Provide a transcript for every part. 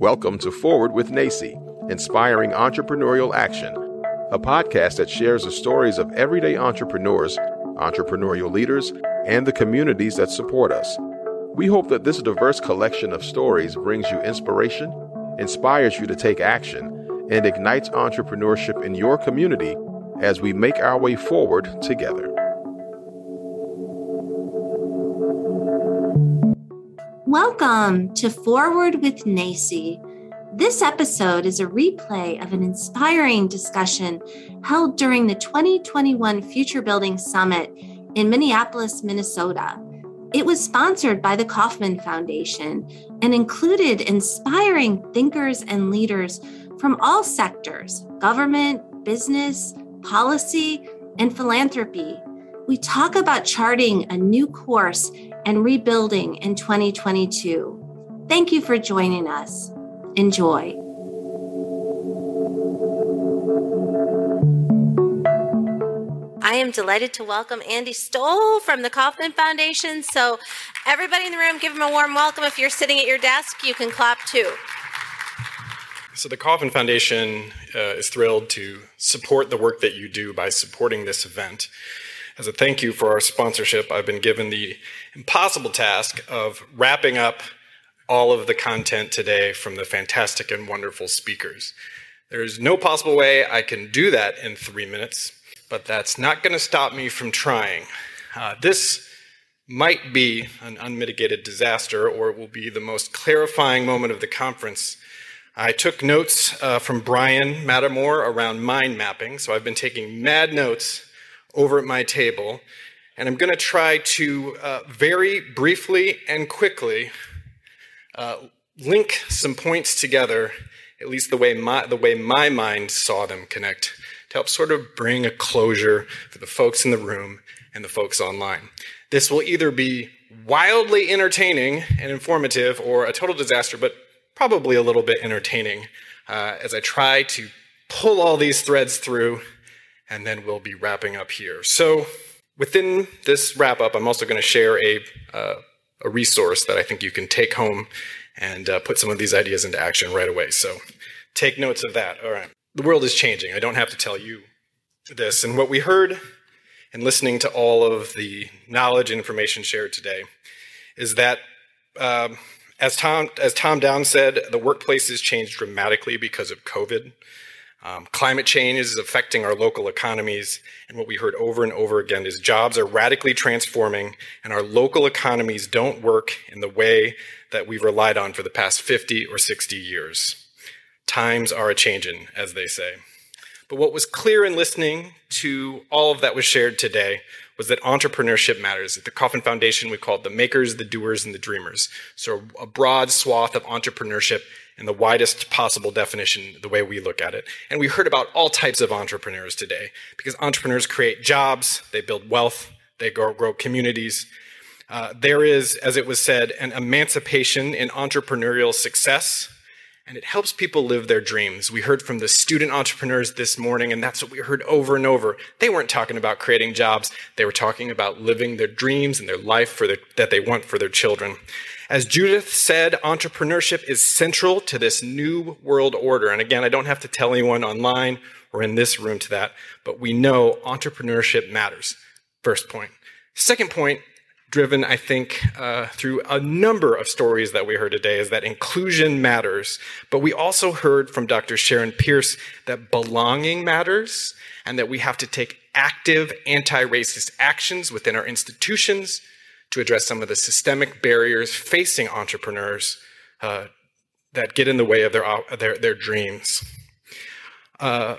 Welcome to Forward with NACCE, Inspiring Entrepreneurial Action, a podcast that shares the stories of everyday entrepreneurs, entrepreneurial leaders, and the communities that support us. We hope that this diverse collection of stories brings you inspiration, inspires you to take action, and ignites entrepreneurship in your community as we make our way forward together. Welcome to Forward with NACCE. This episode is a replay of an inspiring discussion held during the 2021 Future Building Summit in Minneapolis, Minnesota. It was sponsored by the Kauffman Foundation and included inspiring thinkers and leaders from all sectors government, business, policy, and philanthropy. We talk about charting a new course and rebuilding in 2022. Thank you for joining us. Enjoy. I am delighted to welcome Andy Stoll from the Kauffman Foundation. So, everybody in the room, give him a warm welcome. If you're sitting at your desk, you can clap too. So, the Kauffman Foundation uh, is thrilled to support the work that you do by supporting this event. As a thank you for our sponsorship, I've been given the impossible task of wrapping up all of the content today from the fantastic and wonderful speakers. There is no possible way I can do that in three minutes, but that's not going to stop me from trying. Uh, this might be an unmitigated disaster, or it will be the most clarifying moment of the conference. I took notes uh, from Bryan Mattimore around mind mapping, so I've been taking mad notes over at my table, and I'm going to try to uh, very briefly and quickly uh, link some points together, at least the way my, the way my mind saw them connect, to help sort of bring a closure for the folks in the room and the folks online. This will either be wildly entertaining and informative or a total disaster, but probably a little bit entertaining uh, as I try to pull all these threads through and then we'll be wrapping up here. So, within this wrap up, I'm also going to share a, uh, a resource that I think you can take home and uh, put some of these ideas into action right away. So, take notes of that. All right. The world is changing. I don't have to tell you this. And what we heard in listening to all of the knowledge and information shared today is that. Um, as Tom, as Tom Down said, the workplace has changed dramatically because of COVID. Um, climate change is affecting our local economies, and what we heard over and over again is jobs are radically transforming, and our local economies don't work in the way that we've relied on for the past 50 or 60 years. Times are a changing, as they say. But what was clear in listening to all of that was shared today was that entrepreneurship matters. At the Kauffman Foundation, we call it the makers, the doers, and the dreamers. So a broad swath of entrepreneurship in the widest possible definition, the way we look at it. And we heard about all types of entrepreneurs today because entrepreneurs create jobs, they build wealth, they grow, grow communities. Uh, there is, as it was said, an emancipation in entrepreneurial success, and it helps people live their dreams. We heard from the student entrepreneurs this morning, and that's what we heard over and over. They weren't talking about creating jobs, they were talking about living their dreams and their life their, that they want for their children. As Judith said, entrepreneurship is central to this new world order. And again, I don't have to tell anyone online or in this room to that, but we know entrepreneurship matters. First point. Second point, driven, I think, uh, through a number of stories that we heard today, is that inclusion matters. But we also heard from Dr. Sharon Pierce that belonging matters and that we have to take active anti racist actions within our institutions to address some of the systemic barriers facing entrepreneurs uh, that get in the way of their, their, their dreams. Uh,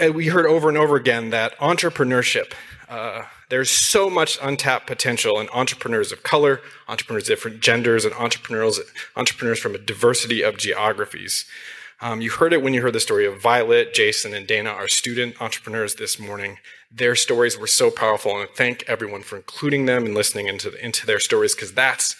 and we heard over and over again that entrepreneurship, uh, there's so much untapped potential in entrepreneurs of color, entrepreneurs of different genders, and entrepreneurs, entrepreneurs from a diversity of geographies. Um, you heard it when you heard the story of Violet, Jason, and Dana, our student entrepreneurs this morning. Their stories were so powerful, and I thank everyone for including them and listening into, the, into their stories because that's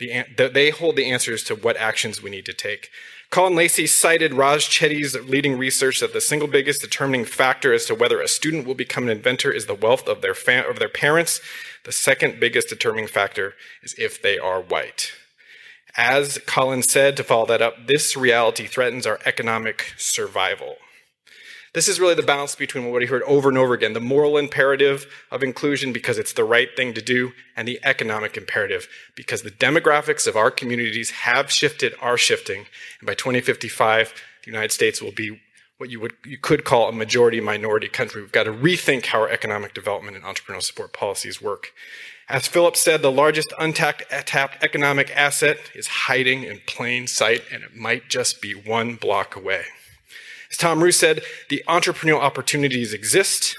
the, they hold the answers to what actions we need to take. Colin Lacey cited Raj Chetty's leading research that the single biggest determining factor as to whether a student will become an inventor is the wealth of their, of their parents. The second biggest determining factor is if they are white. As Colin said, to follow that up, this reality threatens our economic survival. This is really the balance between what we heard over and over again the moral imperative of inclusion because it's the right thing to do, and the economic imperative because the demographics of our communities have shifted, are shifting, and by 2055, the United States will be what you would you could call a majority minority country. We've got to rethink how our economic development and entrepreneurial support policies work. As Philip said, the largest untapped economic asset is hiding in plain sight, and it might just be one block away. As Tom Roos said, the entrepreneurial opportunities exist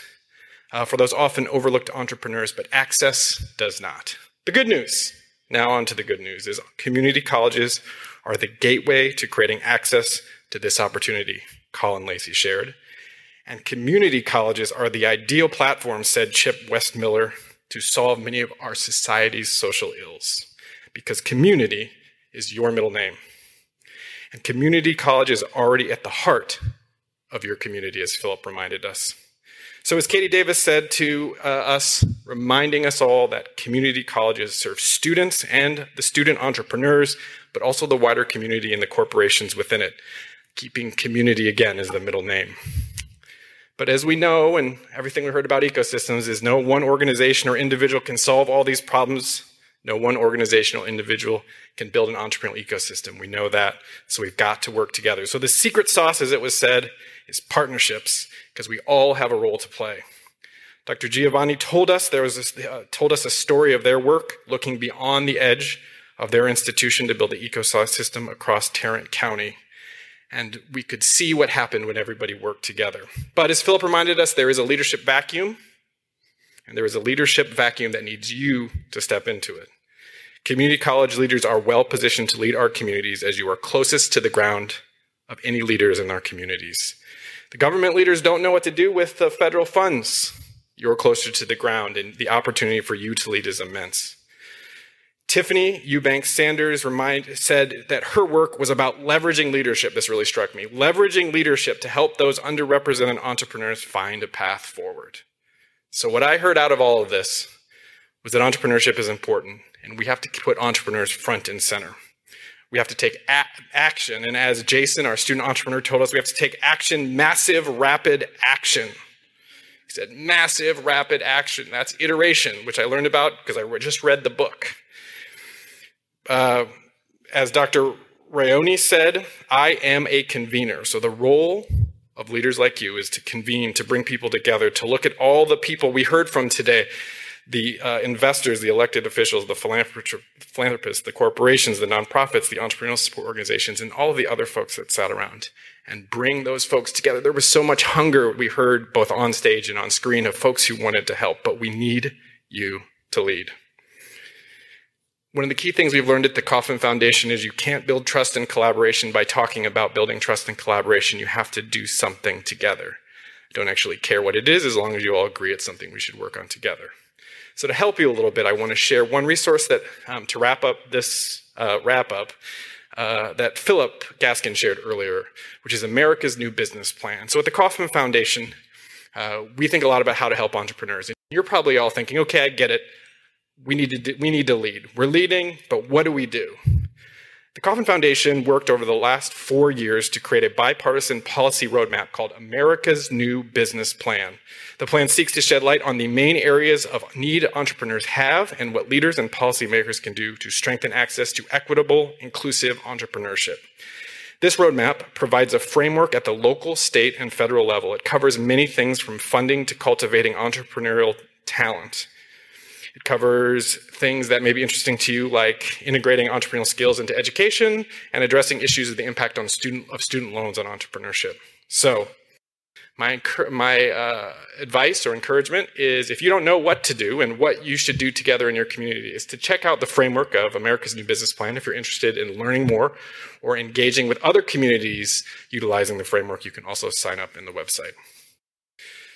uh, for those often overlooked entrepreneurs, but access does not. The good news, now on to the good news, is community colleges are the gateway to creating access to this opportunity, Colin Lacey shared. And community colleges are the ideal platform, said Chip Westmiller, to solve many of our society's social ills, because community is your middle name. And community college is already at the heart of your community, as Philip reminded us. So, as Katie Davis said to uh, us, reminding us all that community colleges serve students and the student entrepreneurs, but also the wider community and the corporations within it. Keeping community again is the middle name. But as we know, and everything we heard about ecosystems, is no one organization or individual can solve all these problems. No one organizational individual can build an entrepreneurial ecosystem. We know that, so we've got to work together. So the secret sauce, as it was said, is partnerships, because we all have a role to play. Dr. Giovanni told us there was this, uh, told us a story of their work looking beyond the edge of their institution to build an ecosystem across Tarrant County. And we could see what happened when everybody worked together. But as Philip reminded us, there is a leadership vacuum, and there is a leadership vacuum that needs you to step into it. Community college leaders are well positioned to lead our communities as you are closest to the ground of any leaders in our communities. The government leaders don't know what to do with the federal funds. You're closer to the ground, and the opportunity for you to lead is immense. Tiffany Eubanks Sanders remind, said that her work was about leveraging leadership. This really struck me. Leveraging leadership to help those underrepresented entrepreneurs find a path forward. So, what I heard out of all of this was that entrepreneurship is important, and we have to put entrepreneurs front and center. We have to take a- action. And as Jason, our student entrepreneur, told us, we have to take action, massive, rapid action. He said, massive, rapid action. That's iteration, which I learned about because I just read the book. Uh, as Dr. Rayoni said, I am a convener. So the role of leaders like you is to convene, to bring people together, to look at all the people we heard from today the uh, investors, the elected officials, the philanthropists, the corporations, the nonprofits, the entrepreneurial support organizations, and all of the other folks that sat around and bring those folks together. There was so much hunger we heard both on stage and on screen of folks who wanted to help, but we need you to lead. One of the key things we've learned at the Kauffman Foundation is you can't build trust and collaboration by talking about building trust and collaboration. You have to do something together. I don't actually care what it is as long as you all agree it's something we should work on together. So to help you a little bit, I want to share one resource that, um, to wrap up this uh, wrap up, uh, that Philip Gaskin shared earlier, which is America's New Business Plan. So at the Kauffman Foundation, uh, we think a lot about how to help entrepreneurs. And you're probably all thinking, okay, I get it. We need to we need to lead. We're leading, but what do we do? The Kauffman Foundation worked over the last four years to create a bipartisan policy roadmap called America's New Business Plan. The plan seeks to shed light on the main areas of need entrepreneurs have and what leaders and policymakers can do to strengthen access to equitable, inclusive entrepreneurship. This roadmap provides a framework at the local, state, and federal level. It covers many things from funding to cultivating entrepreneurial talent. It covers things that may be interesting to you, like integrating entrepreneurial skills into education and addressing issues of the impact on student, of student loans on entrepreneurship. So, my, my uh, advice or encouragement is if you don't know what to do and what you should do together in your community, is to check out the framework of America's New Business Plan if you're interested in learning more or engaging with other communities utilizing the framework. You can also sign up in the website.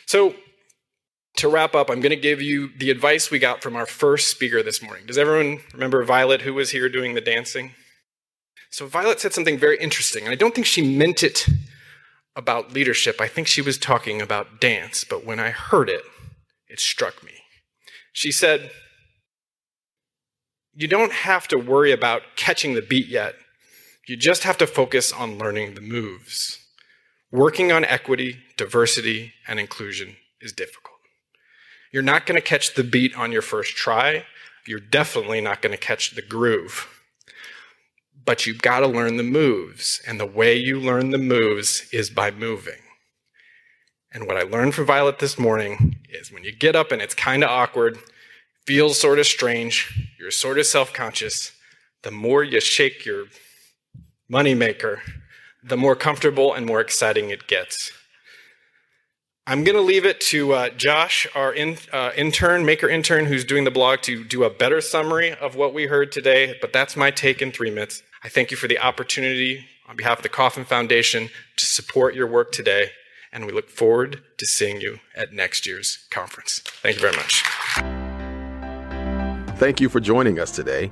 So, to wrap up, I'm going to give you the advice we got from our first speaker this morning. Does everyone remember Violet, who was here doing the dancing? So, Violet said something very interesting, and I don't think she meant it about leadership. I think she was talking about dance, but when I heard it, it struck me. She said, you don't have to worry about catching the beat yet. You just have to focus on learning the moves. Working on equity, diversity, and inclusion is difficult. You're not going to catch the beat on your first try. You're definitely not going to catch the groove. But you've got to learn the moves. And the way you learn the moves is by moving. And what I learned from Violet this morning is when you get up and it's kind of awkward, feels sort of strange, you're sort of self conscious, the more you shake your moneymaker, the more comfortable and more exciting it gets. I'm going to leave it to uh, Josh, our in, uh, intern, maker intern, who's doing the blog, to do a better summary of what we heard today. But that's my take in three minutes. I thank you for the opportunity on behalf of the Kauffman Foundation to support your work today. And we look forward to seeing you at next year's conference. Thank you very much. Thank you for joining us today.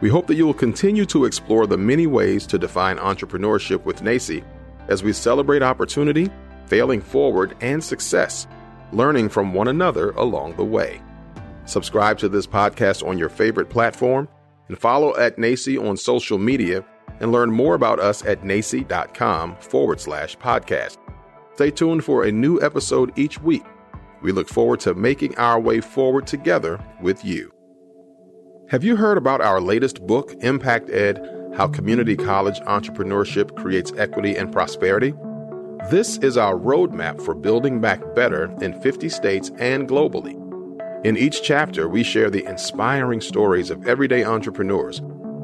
We hope that you will continue to explore the many ways to define entrepreneurship with NACCE as we celebrate opportunity, failing forward, and success, learning from one another along the way. Subscribe to this podcast on your favorite platform and follow at NACCE on social media and learn more about us at nacce.com forward slash podcast. Stay tuned for a new episode each week. We look forward to making our way forward together with you. Have you heard about our latest book, Impact Ed How Community College Entrepreneurship Creates Equity and Prosperity? This is our roadmap for building back better in 50 states and globally. In each chapter, we share the inspiring stories of everyday entrepreneurs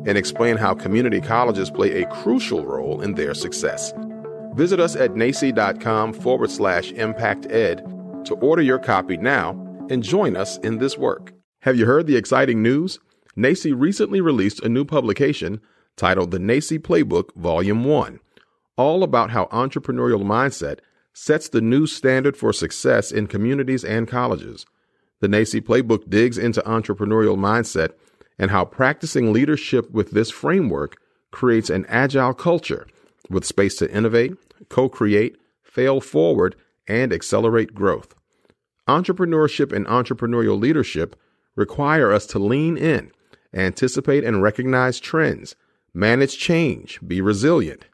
and explain how community colleges play a crucial role in their success. Visit us at nacce.com forward slash impact ed to order your copy now and join us in this work. Have you heard the exciting news? NACCE recently released a new publication titled The NACCE Playbook Volume 1, all about how entrepreneurial mindset sets the new standard for success in communities and colleges. The NACCE Playbook digs into entrepreneurial mindset and how practicing leadership with this framework creates an agile culture with space to innovate, co create, fail forward, and accelerate growth. Entrepreneurship and entrepreneurial leadership require us to lean in anticipate and recognize trends, manage change, be resilient,